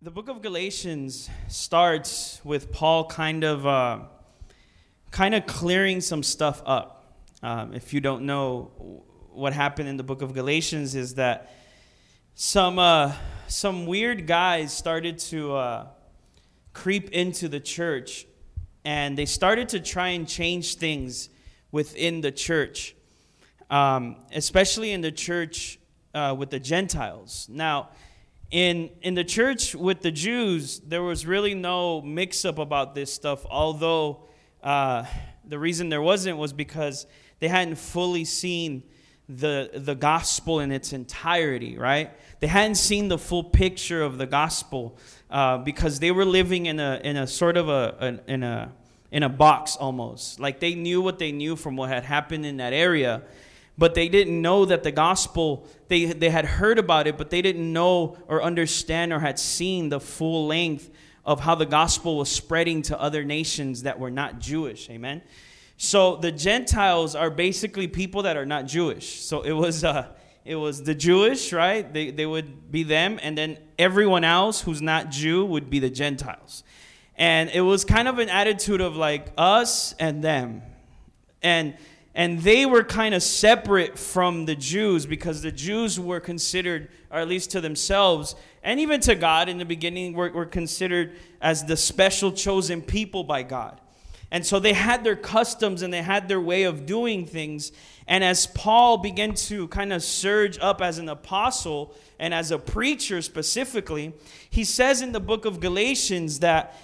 The book of Galatians starts with Paul kind of uh, kind of clearing some stuff up. Um, if you don't know what happened in the book of Galatians, is that some uh, some weird guys started to uh, creep into the church, and they started to try and change things within the church, um, especially in the church uh, with the Gentiles. Now in in the church with the Jews, there was really no mix up about this stuff. Although uh, the reason there wasn't was because they hadn't fully seen the the gospel in its entirety. Right? They hadn't seen the full picture of the gospel uh, because they were living in a in a sort of a, in a in a box almost. Like they knew what they knew from what had happened in that area but they didn't know that the gospel they, they had heard about it but they didn't know or understand or had seen the full length of how the gospel was spreading to other nations that were not jewish amen? So the gentiles are basically people that are not jewish. So it was uh, it was the jewish right? They, they would be them and then everyone else who's not jew would be the gentiles. And it was kind of an attitude of like us and them. And and they were kind of separate from the Jews because the Jews were considered, or at least to themselves, and even to God in the beginning, were, were considered as the special chosen people by God. And so they had their customs and they had their way of doing things. And as Paul began to kind of surge up as an apostle and as a preacher specifically, he says in the book of Galatians that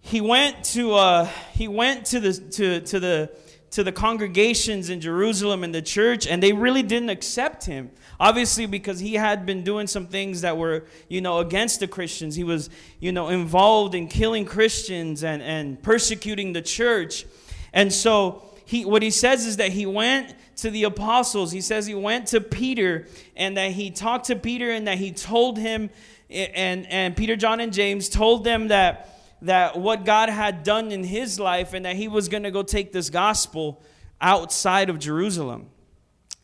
he went to uh, he went to the to, to the to the congregations in Jerusalem and the church, and they really didn't accept him. Obviously, because he had been doing some things that were, you know, against the Christians. He was, you know, involved in killing Christians and, and persecuting the church. And so he what he says is that he went to the apostles. He says he went to Peter and that he talked to Peter and that he told him and and Peter, John, and James told them that that what God had done in his life and that he was going to go take this gospel outside of Jerusalem.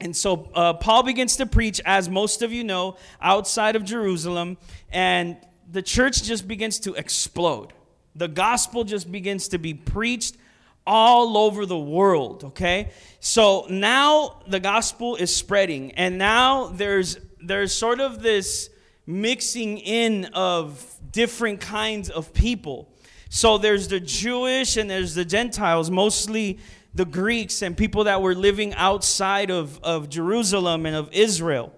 And so uh, Paul begins to preach, as most of you know, outside of Jerusalem, and the church just begins to explode. The gospel just begins to be preached all over the world, okay? So now the gospel is spreading, and now there's there's sort of this mixing in of different kinds of people. So there's the Jewish and there's the Gentiles, mostly the Greeks and people that were living outside of, of Jerusalem and of Israel.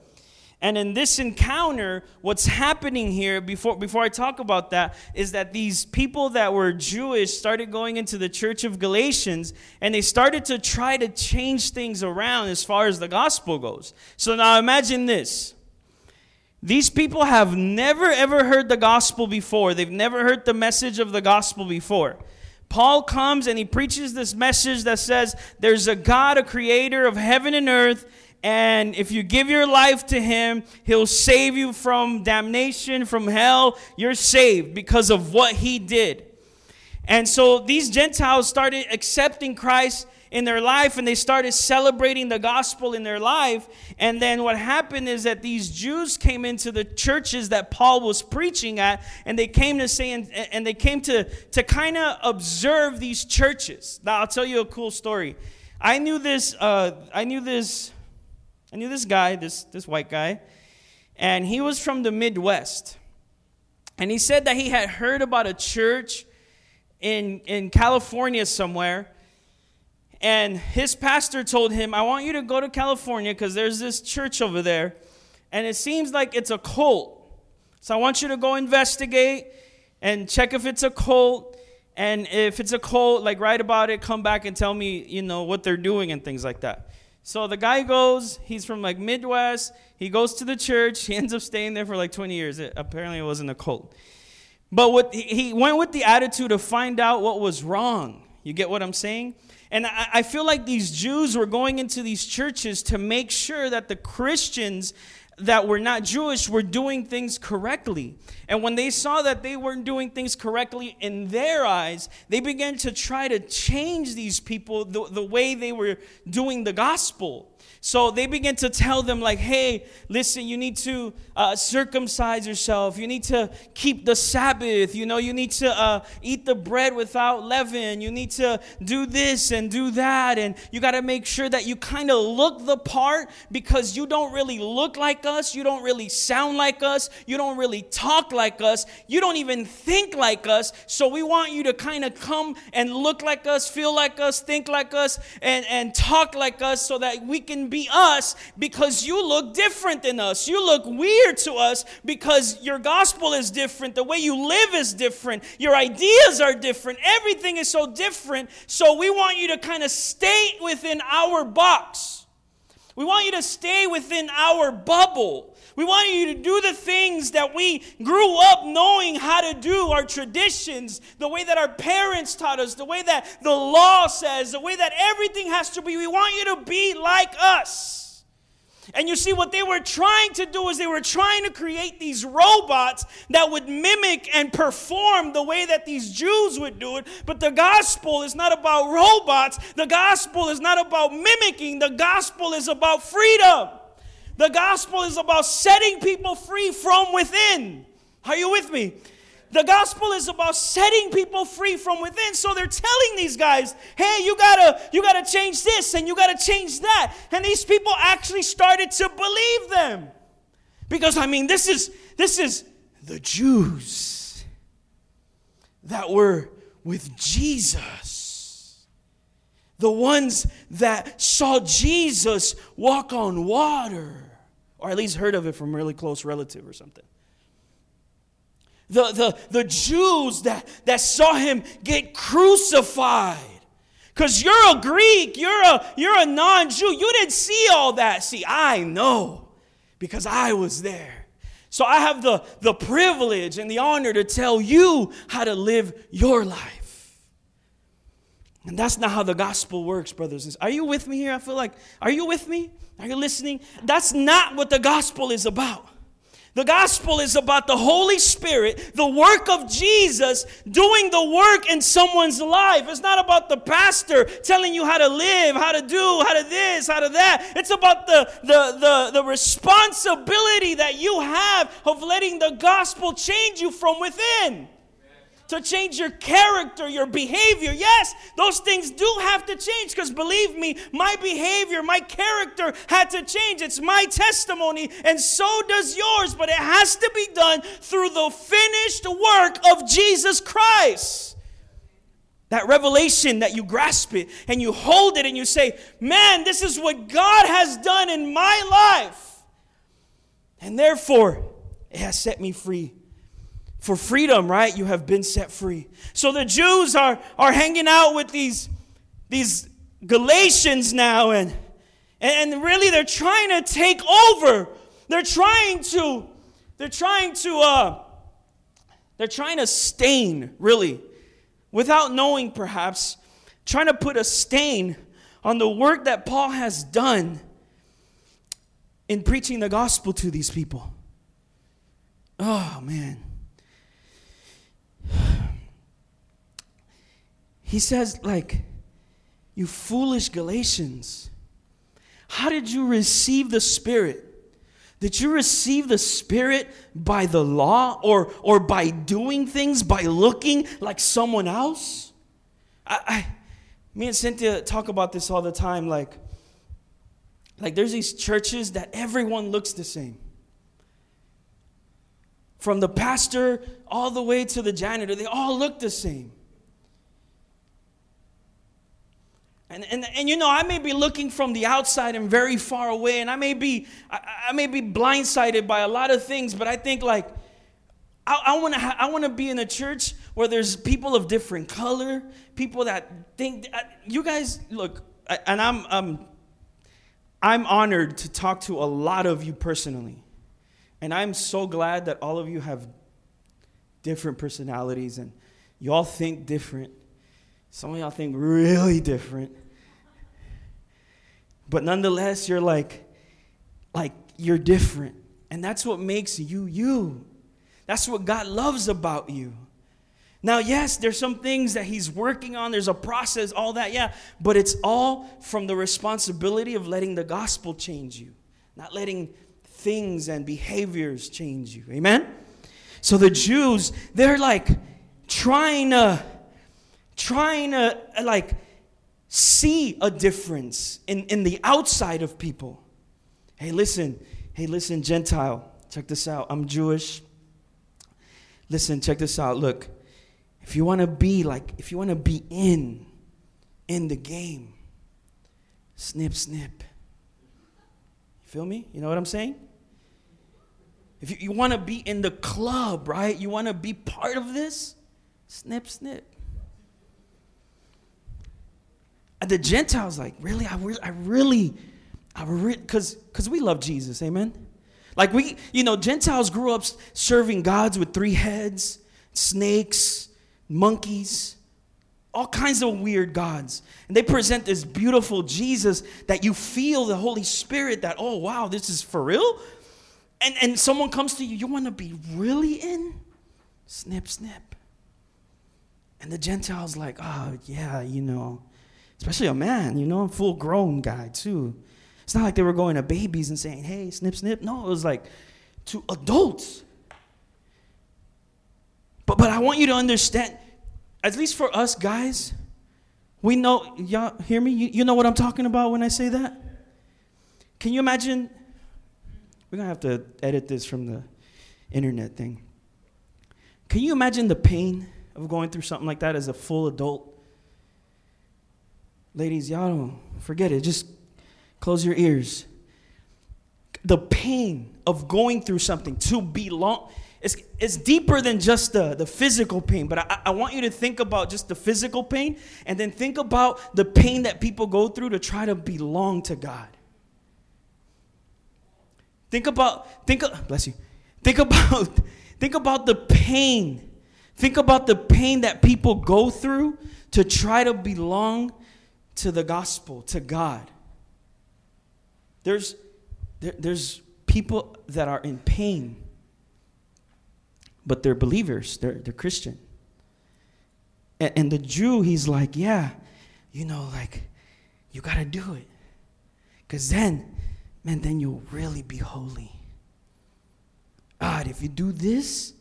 And in this encounter, what's happening here, before, before I talk about that, is that these people that were Jewish started going into the church of Galatians and they started to try to change things around as far as the gospel goes. So now imagine this these people have never ever heard the gospel before. They've never heard the message of the gospel before. Paul comes and he preaches this message that says there's a God, a creator of heaven and earth, and if you give your life to him, he'll save you from damnation, from hell. You're saved because of what he did. And so these Gentiles started accepting Christ in their life and they started celebrating the gospel in their life. And then what happened is that these Jews came into the churches that Paul was preaching at and they came to say, and, and they came to, to kind of observe these churches. Now, I'll tell you a cool story. I knew this, uh, I knew this, I knew this guy, this, this white guy, and he was from the Midwest. And he said that he had heard about a church in, in California somewhere and his pastor told him, I want you to go to California because there's this church over there, and it seems like it's a cult. So I want you to go investigate and check if it's a cult. And if it's a cult, like write about it, come back and tell me, you know, what they're doing and things like that. So the guy goes, he's from like Midwest, he goes to the church, he ends up staying there for like 20 years. It, apparently it wasn't a cult. But what, he went with the attitude to find out what was wrong. You get what I'm saying? And I, feel like these Jews were going into these churches to make sure that the Christians that were not Jewish were doing things correctly. And when they saw that they weren't doing things correctly in their eyes, they began to try to change these people the, the way they were doing the gospel. So they begin to tell them, like, hey, listen, you need to uh, circumcise yourself. You need to keep the Sabbath. You know, you need to uh, eat the bread without leaven. You need to do this and do that. And you got to make sure that you kind of look the part because you don't really look like us. You don't really sound like us. You don't really talk like us. You don't even think like us. So we want you to kind of come and look like us, feel like us, think like us, and, and talk like us so that we can be us because you look different than us. You look weird to us because your gospel is different. The way you live is different. Your ideas are different. Everything is so different. So we want you to kind of stay within our box. We want you to stay within our bubble. We want you to do the things that we grew up knowing how to do, our traditions, the way that our parents taught us, the way that the law says, the way that everything has to be. We want you to be like us. And you see, what they were trying to do is they were trying to create these robots that would mimic and perform the way that these Jews would do it. But the gospel is not about robots, the gospel is not about mimicking, the gospel is about freedom. The gospel is about setting people free from within. Are you with me? The gospel is about setting people free from within. So they're telling these guys, "Hey, you got to you got to change this and you got to change that." And these people actually started to believe them. Because I mean, this is this is the Jews that were with Jesus. The ones that saw Jesus walk on water or at least heard of it from a really close relative or something. The, the, the Jews that, that saw him get crucified. Because you're a Greek, you're a, you're a non Jew. You didn't see all that. See, I know because I was there. So I have the, the privilege and the honor to tell you how to live your life. And that's not how the gospel works, brothers. Are you with me here? I feel like, are you with me? Are you listening? That's not what the gospel is about. The gospel is about the Holy Spirit, the work of Jesus doing the work in someone's life. It's not about the pastor telling you how to live, how to do, how to this, how to that. It's about the, the, the, the responsibility that you have of letting the gospel change you from within to change your character, your behavior. Yes, those things do have to change because believe me, my behavior, my character had to change. It's my testimony, and so does yours, but it has to be done through the finished work of Jesus Christ. That revelation that you grasp it and you hold it and you say, Man, this is what God has done in my life. And therefore, it has set me free for freedom, right? You have been set free. So the Jews are, are hanging out with these, these Galatians now, and, and really they're trying to take over. They're trying to, they're trying to, uh, they're trying to stain, really, without knowing perhaps, trying to put a stain on the work that Paul has done in preaching the gospel to these people. Oh, man. He says, like, you foolish Galatians, how did you receive the Spirit? Did you receive the Spirit by the law or, or by doing things, by looking like someone else? I, I, me and Cynthia talk about this all the time. Like, like there's these churches that everyone looks the same. From the pastor all the way to the janitor, they all look the same. And, and, and you know, I may be looking from the outside and very far away, and I may be I, I may be blindsided by a lot of things, but I think like I, want to I want to be in a church where there's people of different color, people that think uh, you guys look, and I'm um, I'm honored to talk to a lot of you personally, and I'm so glad that all of you have different personalities and you all think different. Some of y'all think really different. But nonetheless, you're like, like you're different. And that's what makes you you. That's what God loves about you. Now, yes, there's some things that He's working on, there's a process, all that, yeah, but it's all from the responsibility of letting the gospel change you, not letting things and behaviors change you. Amen? So the Jews, they're like trying to, trying to, like, see a difference in, in the outside of people. Hey, listen, hey, listen, Gentile, check this out. I'm Jewish. Listen, check this out. Look, if you want to be like, if you want to be in, in the game, snip, snip. You feel me? You know what I'm saying? If you, you want to be in the club, right? You want to be part of this, snip, snip. And the Gentiles, like, really? I, really, I really I because because we love Jesus, amen. Like we, you know, Gentiles grew up serving gods with three heads, snakes, monkeys, all kinds of weird gods. And they present this beautiful Jesus that you feel the Holy Spirit that, oh wow, this is for real. And and someone comes to you, you want to be really in? Snip, snip. And the Gentiles like, oh yeah, you know, especially a man, you know, a full grown guy too. It's not like they were going to babies and saying, hey, snip, snip. No, it was like to adults. But, but I want you to understand, at least for us guys, we know, y'all hear me? You, you know what I'm talking about when I say that? Can you imagine? We're going to have to edit this from the internet thing. Can you imagine the pain of going through something like that as a full adult? Ladies, y'all don't forget it. Just Close your ears. The pain of going through something to belong. It's, it's deeper than just the, the physical pain, but I, I want you to think about just the physical pain and then think about the pain that people go through to try to belong to God. Think about, think, bless you. Think about, think about the pain. Think about the pain that people go through to try to belong to the gospel, to God. There's, there, there's people that are in pain, but they're believers, they're, they're Christian. And, and the Jew, he's like, yeah, you know, like, you got to do it. Because then, man, then you'll really be holy. God, if you do this,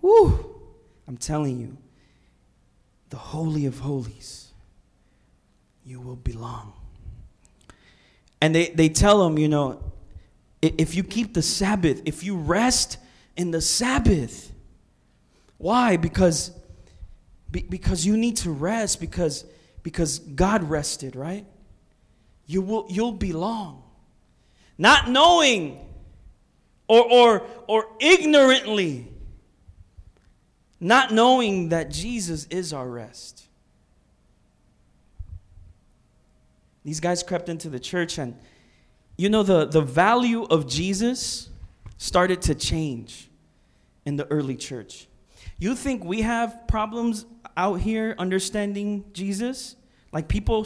whoo, I'm telling you, the Holy of Holies, you will belong. And they, they tell him, you know, if you keep the Sabbath, if you rest in the Sabbath, why? Because, because you need to rest because, because God rested, right? You will, you'll belong. Not knowing or, or, or ignorantly, not knowing that Jesus is our rest. These guys crept into the church, and you know, the, the value of Jesus started to change in the early church. You think we have problems out here understanding Jesus? Like people,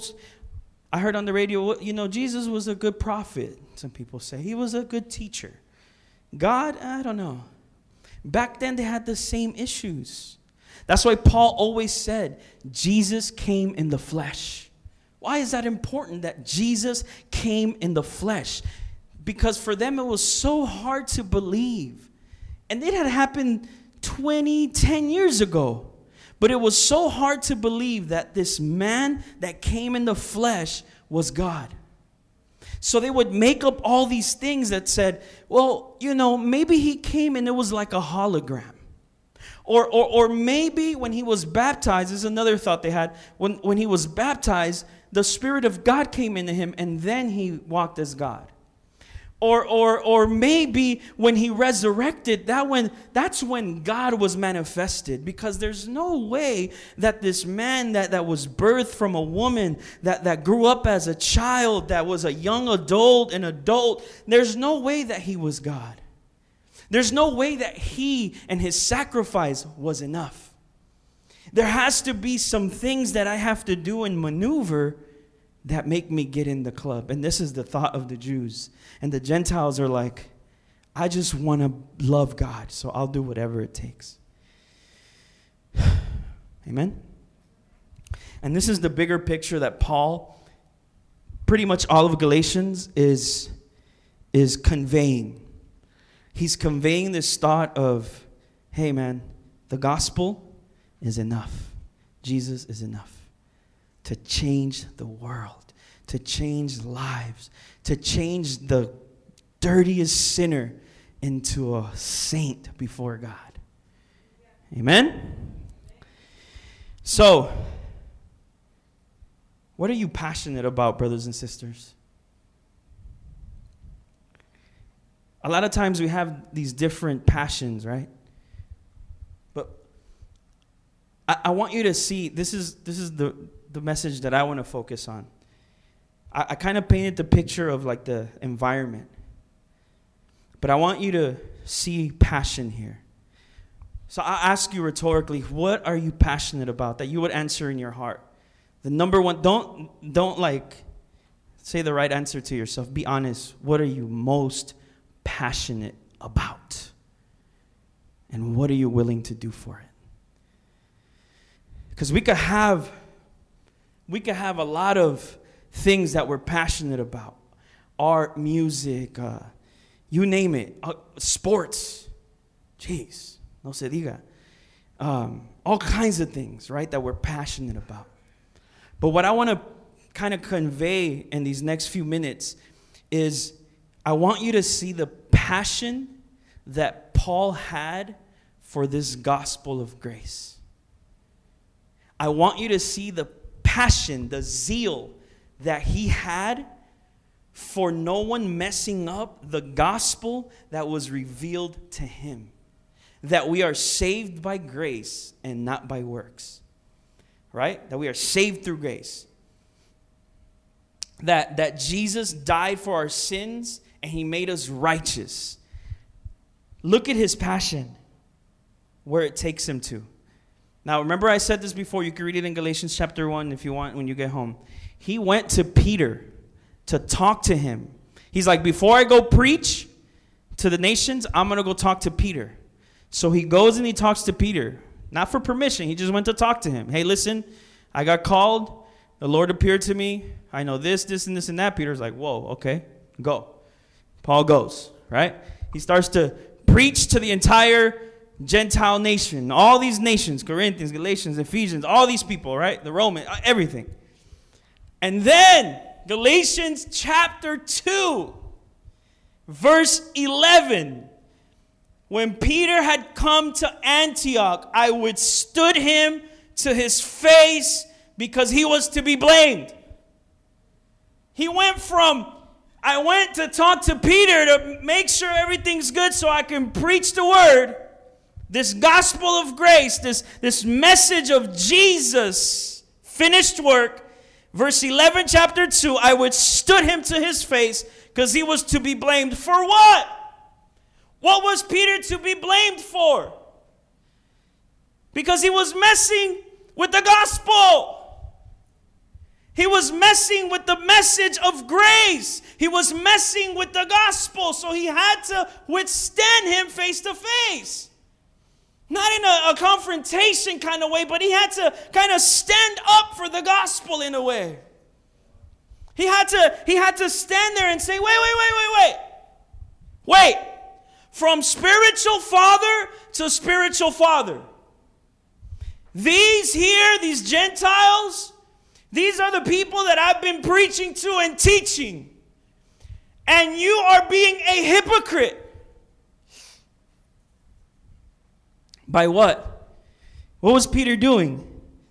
I heard on the radio, you know, Jesus was a good prophet. Some people say he was a good teacher. God, I don't know. Back then, they had the same issues. That's why Paul always said, Jesus came in the flesh. Why is that important that Jesus came in the flesh? Because for them it was so hard to believe. And it had happened 20, 10 years ago. But it was so hard to believe that this man that came in the flesh was God. So they would make up all these things that said, well, you know, maybe he came and it was like a hologram. Or, or, or maybe when he was baptized, is another thought they had. When, when he was baptized, the Spirit of God came into him and then he walked as God. Or, or, or maybe when he resurrected, that when, that's when God was manifested. Because there's no way that this man that, that was birthed from a woman, that, that grew up as a child, that was a young adult, an adult, there's no way that he was God. There's no way that he and his sacrifice was enough. There has to be some things that I have to do and maneuver that make me get in the club. And this is the thought of the Jews. And the Gentiles are like, I just want to love God, so I'll do whatever it takes. Amen? And this is the bigger picture that Paul, pretty much all of Galatians, is, is conveying. He's conveying this thought of, hey man, the gospel is enough. Jesus is enough to change the world, to change lives, to change the dirtiest sinner into a saint before God. Amen? So, what are you passionate about, brothers and sisters? A lot of times we have these different passions, right? But I, I want you to see this is this is the, the message that I want to focus on. I, I kind of painted the picture of like the environment. But I want you to see passion here. So I ask you rhetorically, what are you passionate about that you would answer in your heart? The number one, don't don't like say the right answer to yourself. Be honest. What are you most passionate about? And what are you willing to do for it? Because we could have we could have a lot of things that we're passionate about. Art, music, uh, you name it. Uh, sports. Jeez no se diga. Um, all kinds of things, right, that we're passionate about. But what I want to kind of convey in these next few minutes is I want you to see the passion that Paul had for this gospel of grace. I want you to see the passion, the zeal that he had for no one messing up the gospel that was revealed to him that we are saved by grace and not by works. Right? That we are saved through grace. That, that Jesus died for our sins and he made us righteous. Look at his passion, where it takes him to. Now, remember, I said this before. You can read it in Galatians chapter 1 if you want when you get home. He went to Peter to talk to him. He's like, Before I go preach to the nations, I'm going to go talk to Peter. So he goes and he talks to Peter, not for permission. He just went to talk to him. Hey, listen, I got called. The Lord appeared to me. I know this, this, and this, and that. Peter's like, whoa, okay, go. Paul goes, right? He starts to preach to the entire Gentile nation, all these nations Corinthians, Galatians, Ephesians, all these people, right? The Roman, uh, everything. And then, Galatians chapter 2, verse 11 when Peter had come to Antioch, I withstood him to his face because he was to be blamed. He went from, I went to talk to Peter to make sure everything's good so I can preach the word, this gospel of grace, this, this message of Jesus' finished work. Verse 11, chapter 2, I withstood him to his face because he was to be blamed for what? What was Peter to be blamed for? Because he was messing with the gospel. He was messing with the message of grace. He was messing with the gospel. So he had to withstand him face to face. Not in a, a, confrontation kind of way, but he had to kind of stand up for the gospel in a way. He had to, he had to stand there and say, wait, wait, wait, wait, wait. Wait. From spiritual father to spiritual father. These here, these Gentiles, these are the people that I've been preaching to and teaching. And you are being a hypocrite. By what? What was Peter doing?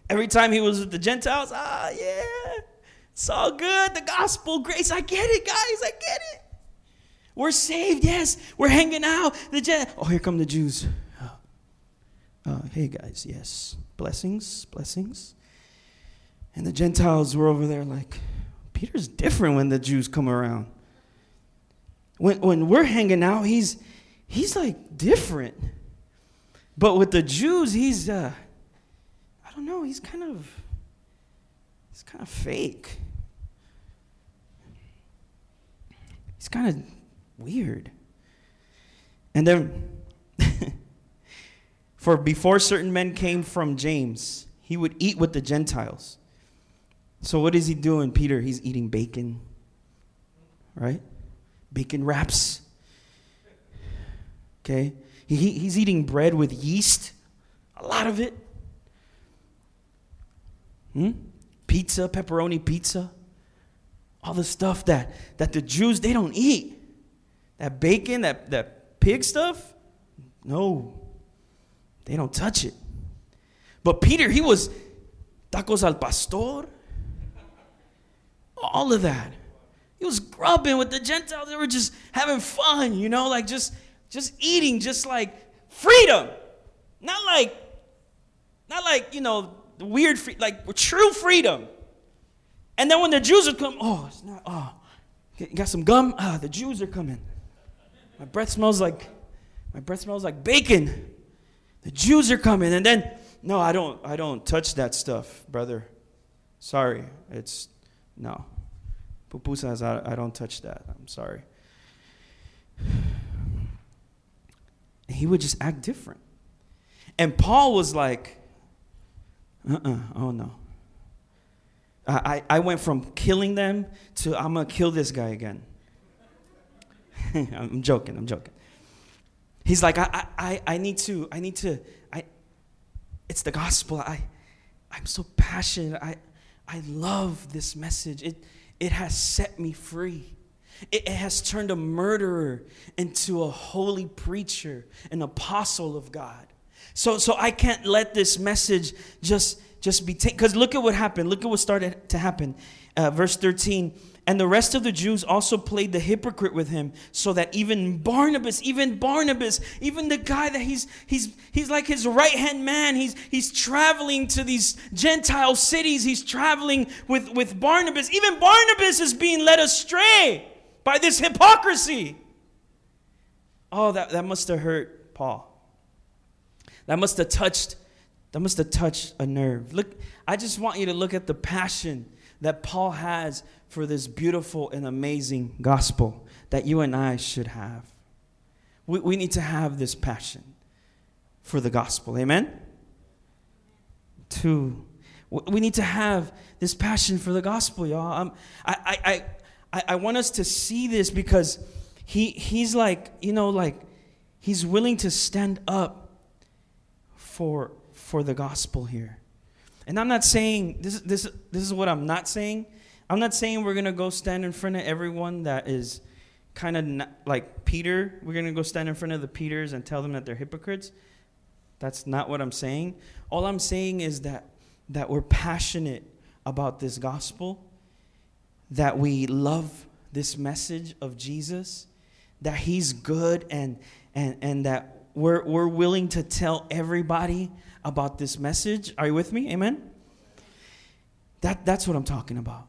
Every time he was with the Gentiles, ah, yeah, it's all good. The gospel, grace, I get it, guys, I get it. We're saved, yes. We're hanging out. The Gen- oh, here come the Jews. Uh, hey, guys, yes. Blessings, blessings. And the Gentiles were over there like, Peter's different when the Jews come around. When, when we're hanging out, he's, he's like different. But with the Jews, he's, uh, I don't know, he's kind of, he's kind of fake. He's kind of weird. And then, for before certain men came from James, he would eat with the Gentiles. So, what is he doing, Peter? He's eating bacon, right? Bacon wraps. Okay? He, he's eating bread with yeast, a lot of it. Hmm? Pizza, pepperoni pizza. All the stuff that, that the Jews, they don't eat. That bacon, that, that pig stuff, no. They don't touch it. But Peter, he was tacos al pastor, all of that. He was grubbing with the Gentiles. They were just having fun, you know, like just just eating, just like freedom. Not like, not like, you know, weird free, like true freedom. And then when the Jews would come, oh, it's not, oh, you got some gum? Ah, the Jews are coming. My breath smells like, my breath smells like bacon. The Jews are coming. And then, no, I don't, I don't touch that stuff, brother. Sorry. It's, no. Pupusas, I, I don't touch that. I'm sorry. He would just act different. And Paul was like, uh uh oh no. I, I went from killing them to I'm going to kill this guy again. I'm joking, I'm joking. He's like, I, I, I need to, I need to, I, it's the gospel. I, I'm so passionate. I, I love this message. It, it has set me free. It, has turned a murderer into a holy preacher, an apostle of God. So, so I can't let this message just, just be taken. Because look at what happened. Look at what started to happen. Uh, verse 13 and the rest of the Jews also played the hypocrite with him, so that even Barnabas, even Barnabas, even the guy that he's he's he's like his right-hand man, he's he's traveling to these Gentile cities, he's traveling with, with Barnabas. Even Barnabas is being led astray by this hypocrisy. Oh, that, that must have hurt Paul. That must have touched, that must have touched a nerve. Look, I just want you to look at the passion that Paul has for this beautiful and amazing gospel that you and I should have. We, we need to have this passion for the gospel. Amen? Two, we need to have this passion for the gospel, y'all. Um, I, I, I, I want us to see this because he, he's like, you know, like, he's willing to stand up for, for the gospel here. And I'm not saying, this, this, this is what I'm not saying. I'm not saying we're going to go stand in front of everyone that is kind of like Peter. We're going to go stand in front of the Peters and tell them that they're hypocrites. That's not what I'm saying. All I'm saying is that that we're passionate about this gospel, that we love this message of Jesus, that he's good and and and that we're we're willing to tell everybody about this message. Are you with me? Amen. That that's what I'm talking about.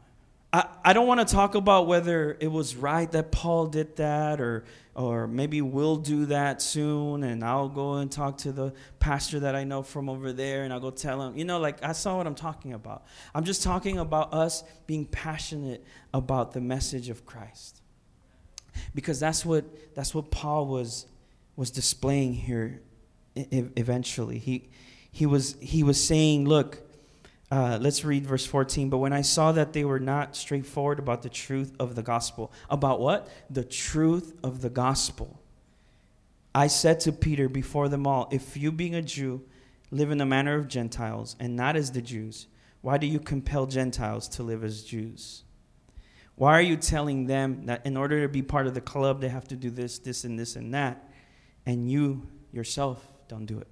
I, I don't want to talk about whether it was right that Paul did that or or maybe we'll do that soon and I'll go and talk to the pastor that I know from over there and I'll go tell him. You know, like I saw what I'm talking about. I'm just talking about us being passionate about the message of Christ. Because that's what that's what Paul was was displaying here eventually. He he was he was saying, look, uh, let's read verse 14. But when I saw that they were not straightforward about the truth of the gospel, about what? The truth of the gospel. I said to Peter before them all, If you, being a Jew, live in the manner of Gentiles and not as the Jews, why do you compel Gentiles to live as Jews? Why are you telling them that in order to be part of the club, they have to do this, this, and this, and that, and you yourself don't do it?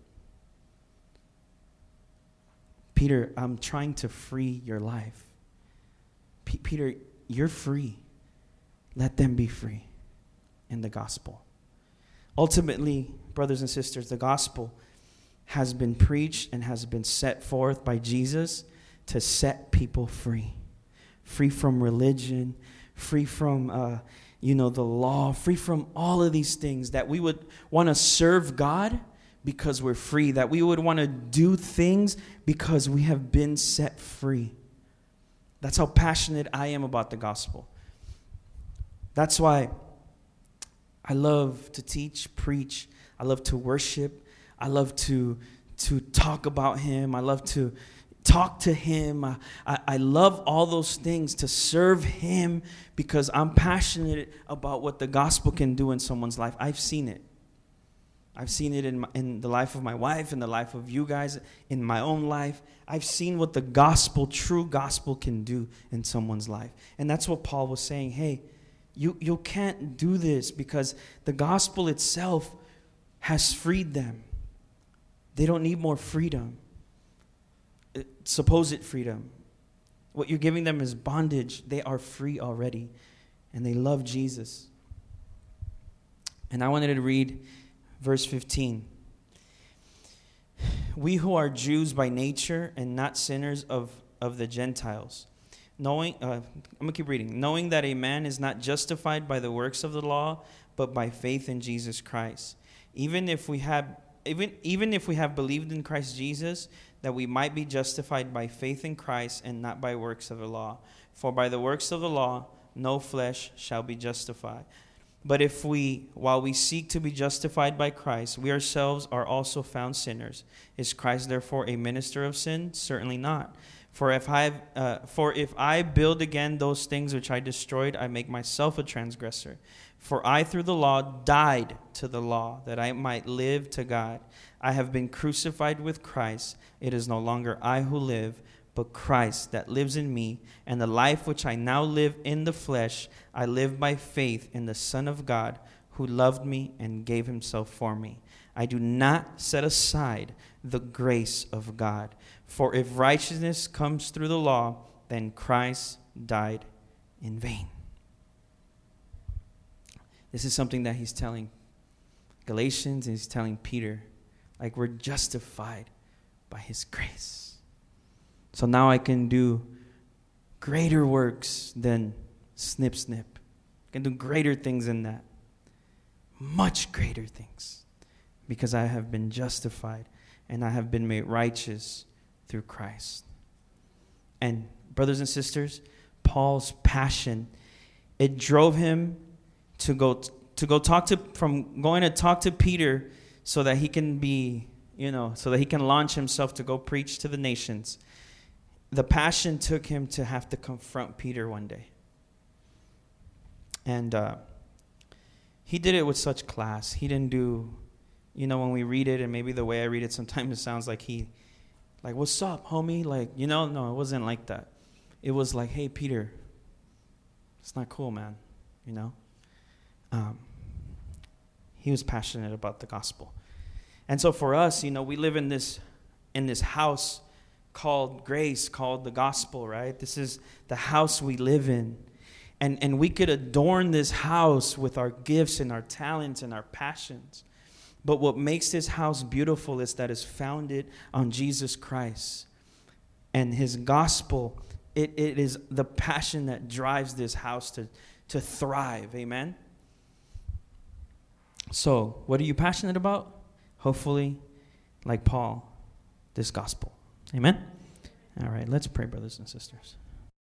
Peter, I'm trying to free your life. P- Peter, you're free. Let them be free in the gospel. Ultimately, brothers and sisters, the gospel has been preached and has been set forth by Jesus to set people free. Free from religion, free from, uh, you know, the law, free from all of these things that we would want to serve God because we're free, that we would want to do things because we have been set free. That's how passionate I am about the gospel. That's why I love to teach, preach. I love to worship. I love to to talk about him. I love to talk to him. I, I, I, love all those things to serve him because I'm passionate about what the gospel can do in someone's life. I've seen it. I've seen it in, my, in the life of my wife, in the life of you guys, in my own life. I've seen what the gospel, true gospel, can do in someone's life. And that's what Paul was saying. Hey, you, you can't do this because the gospel itself has freed them. They don't need more freedom, uh, supposed freedom. What you're giving them is bondage. They are free already, and they love Jesus. And I wanted to read verse 15. We who are Jews by nature and not sinners of, of the Gentiles, knowing, uh, I'm going to keep reading, knowing that a man is not justified by the works of the law, but by faith in Jesus Christ. Even if we have even, even if we have believed in Christ Jesus, that we might be justified by faith in Christ and not by works of the law. For by the works of the law, no flesh shall be justified. But if we, while we seek to be justified by Christ, we ourselves are also found sinners, is Christ therefore a minister of sin? Certainly not. For if I, uh, for if I build again those things which I destroyed, I make myself a transgressor. For I through the law died to the law, that I might live to God. I have been crucified with Christ. It is no longer I who live but Christ that lives in me, and the life which I now live in the flesh, I live by faith in the Son of God who loved me and gave himself for me. I do not set aside the grace of God. For if righteousness comes through the law, then Christ died in vain. This is something that he's telling Galatians and he's telling Peter. Like we're justified by his grace. So now I can do greater works than snip snip. I can do greater things than that. Much greater things. Because I have been justified and I have been made righteous through Christ. And brothers and sisters, Paul's passion it drove him to go to go talk to from going to talk to Peter so that he can be, you know, so that he can launch himself to go preach to the nations the passion took him to have to confront Peter one day. And uh, he did it with such class. He didn't do, you know, when we read it, and maybe the way I read it, sometimes it sounds like he, like, what's up, homie? Like, you know, no, it wasn't like that. It was like, hey, Peter, it's not cool, man, you know? Um, he was passionate about the gospel. And so for us, you know, we live in this in this house called grace, called the gospel, right? This is the house we live in. And, and we could adorn this house with our gifts and our talents and our passions. But what makes this house beautiful is that it's founded on Jesus Christ and his gospel. It, it is the passion that drives this house to, to thrive. Amen? So, what are you passionate about? Hopefully, like Paul, this gospel. Amen? All right, let's pray, brothers and sisters.